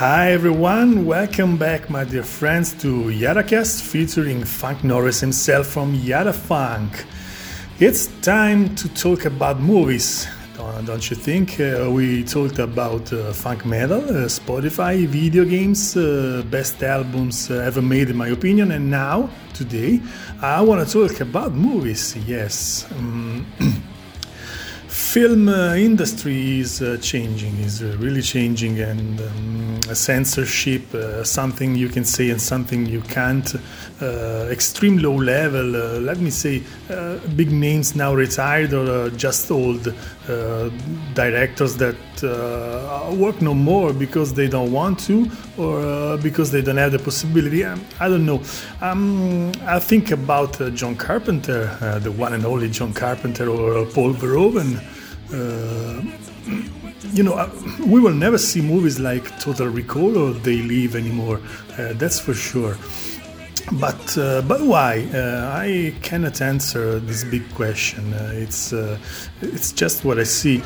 Hi everyone, welcome back, my dear friends, to YadaCast featuring Funk Norris himself from Yada Funk. It's time to talk about movies, don't you think? Uh, we talked about uh, funk metal, uh, Spotify, video games, uh, best albums uh, ever made, in my opinion, and now, today, I want to talk about movies, yes. Um, film uh, industry is uh, changing is uh, really changing and um, censorship uh, something you can say and something you can't uh, extreme low level uh, let me say big names now retired or just old directors that work no more because they don't want to or because they don't have the possibility um, i don't know. Um, i think about john carpenter the one and only john carpenter or paul verhoeven you know, uh, we will never see movies like Total Recall or They Live anymore. Uh, that's for sure. But uh, but why? Uh, I cannot answer this big question. Uh, it's it's just what I see.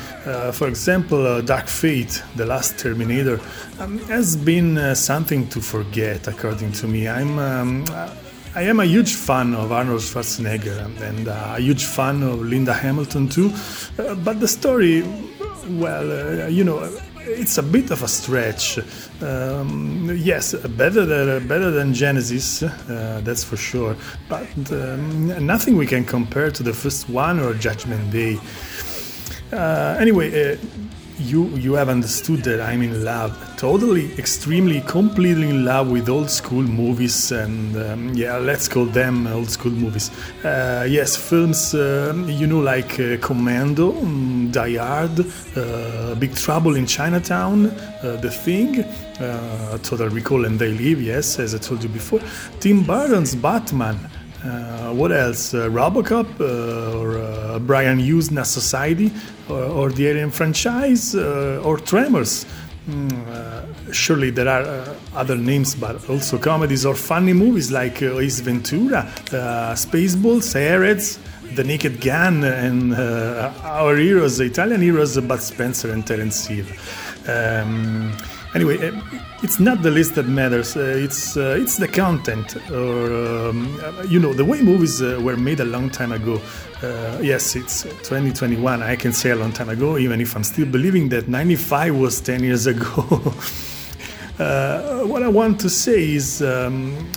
for example, Dark Fate, the last Terminator, um, has been something to forget, according to me. I'm. Um, I am a huge fan of Arnold Schwarzenegger and a huge fan of Linda Hamilton too. Uh, but the story, well, uh, you know, it's a bit of a stretch. Um, yes, better than better than Genisys, uh, that's for sure. But um, nothing we can compare to the first one or Judgment Day. Uh, anyway uh, you you have understood that I'm in love, totally, extremely, completely in love with old school movies, and um, yeah, let's call them old school movies. Uh, yes, films, uh, you know, like uh, Commando, um, Die Hard, uh, Big Trouble in Chinatown, uh, The Thing, uh, Total Recall, and They Live. Yes, as I told you before, Tim Burton's Batman. Uh, what else? Uh, Robocop uh, or Brian Yuzna's Society or, or, the Alien franchise or Tremors. Mm, surely there are other names, but also comedies or funny movies like Ace Ventura, Spaceballs, Airheads, The Naked Gun, and our heroes, Italian heroes, Bud Spencer and Terence Hill. Um, anyway, eh, it's not the list that matters. Uh, it's uh, it's the content, or um, you know, the way movies uh, were made a long time ago. Uh, yes, it's 2021. I can say a long time ago, even if I'm still believing that 95 was 10 years ago. Uh, what I want to say is, um,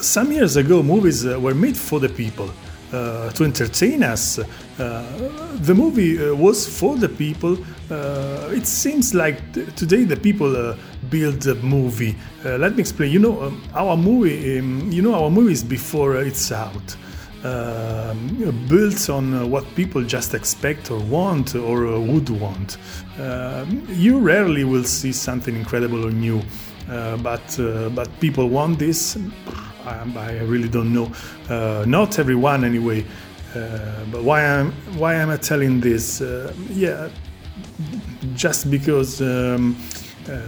some years ago, movies uh, were made for the people. Uh, to entertain us. Uh, the movie uh, was for the people. it seems like today the people build the movie. let me explain. You know, um, our movie. Um, you know, our movie is before it's out. Uh, built on uh, what people just expect or want or uh, would want. you rarely will see something incredible or new, but but people want this. I, really don't know. Uh, not everyone, anyway. Uh, but why am why am I telling this? Uh, yeah, just because. Um, uh,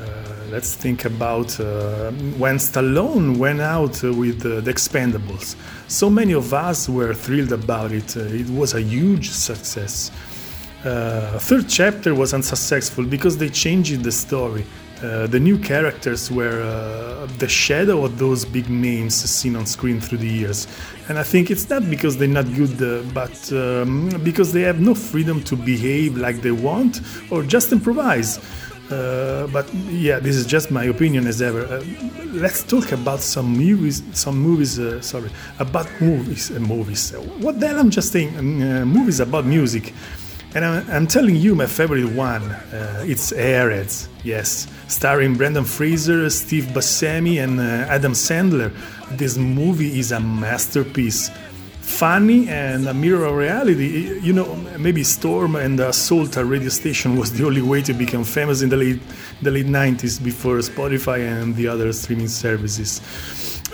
let's think about uh, when Stallone went out with the Expendables. So many of us were thrilled about it. Uh, it was a huge success. third chapter was unsuccessful because they changed the story. Uh, the new characters were uh, the shadow of those big names seen on screen through the years. And I think it's not because they're not good, uh, but um, because they have no freedom to behave like they want or just improvise. Uh, but yeah, this is just my opinion as ever. Uh, let's talk about some movies. Some movies, sorry, about movies. movies. What the hell? I'm just saying. movies about music. And I'm, I'm, telling you, my favorite one, uh, it's Airheads, yes, starring Brendan Fraser, Steve Buscemi, and uh, Adam Sandler. This movie is a masterpiece. Funny and a mirror of reality. You know, maybe Storm and Assault, a radio station, was the only way to become famous in the late, the late 90s before Spotify and the other streaming services.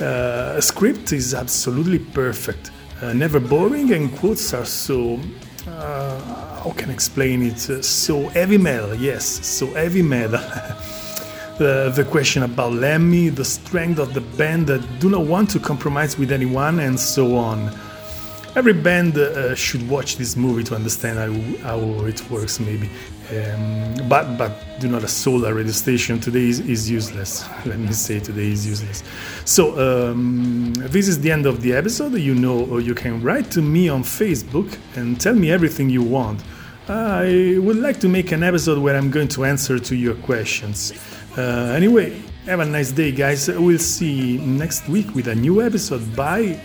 Uh, script is absolutely perfect, uh, never boring, and quotes are so uh, how can I explain it? Uh, so heavy metal, yes, so heavy metal. the, the question about Lemmy, the strength of the band that do not want to compromise with anyone, and so on. Every band uh, should watch this movie to understand how, how it works, maybe. Um, but but do not assault a radio station today is, is useless. Let me say today is useless. So um, this is the end of the episode. You know, you can write to me on Facebook and tell me everything you want. I would like to make an episode where I'm going to answer to your questions. Uh, anyway, have a nice day, guys. We'll see next week with a new episode. Bye.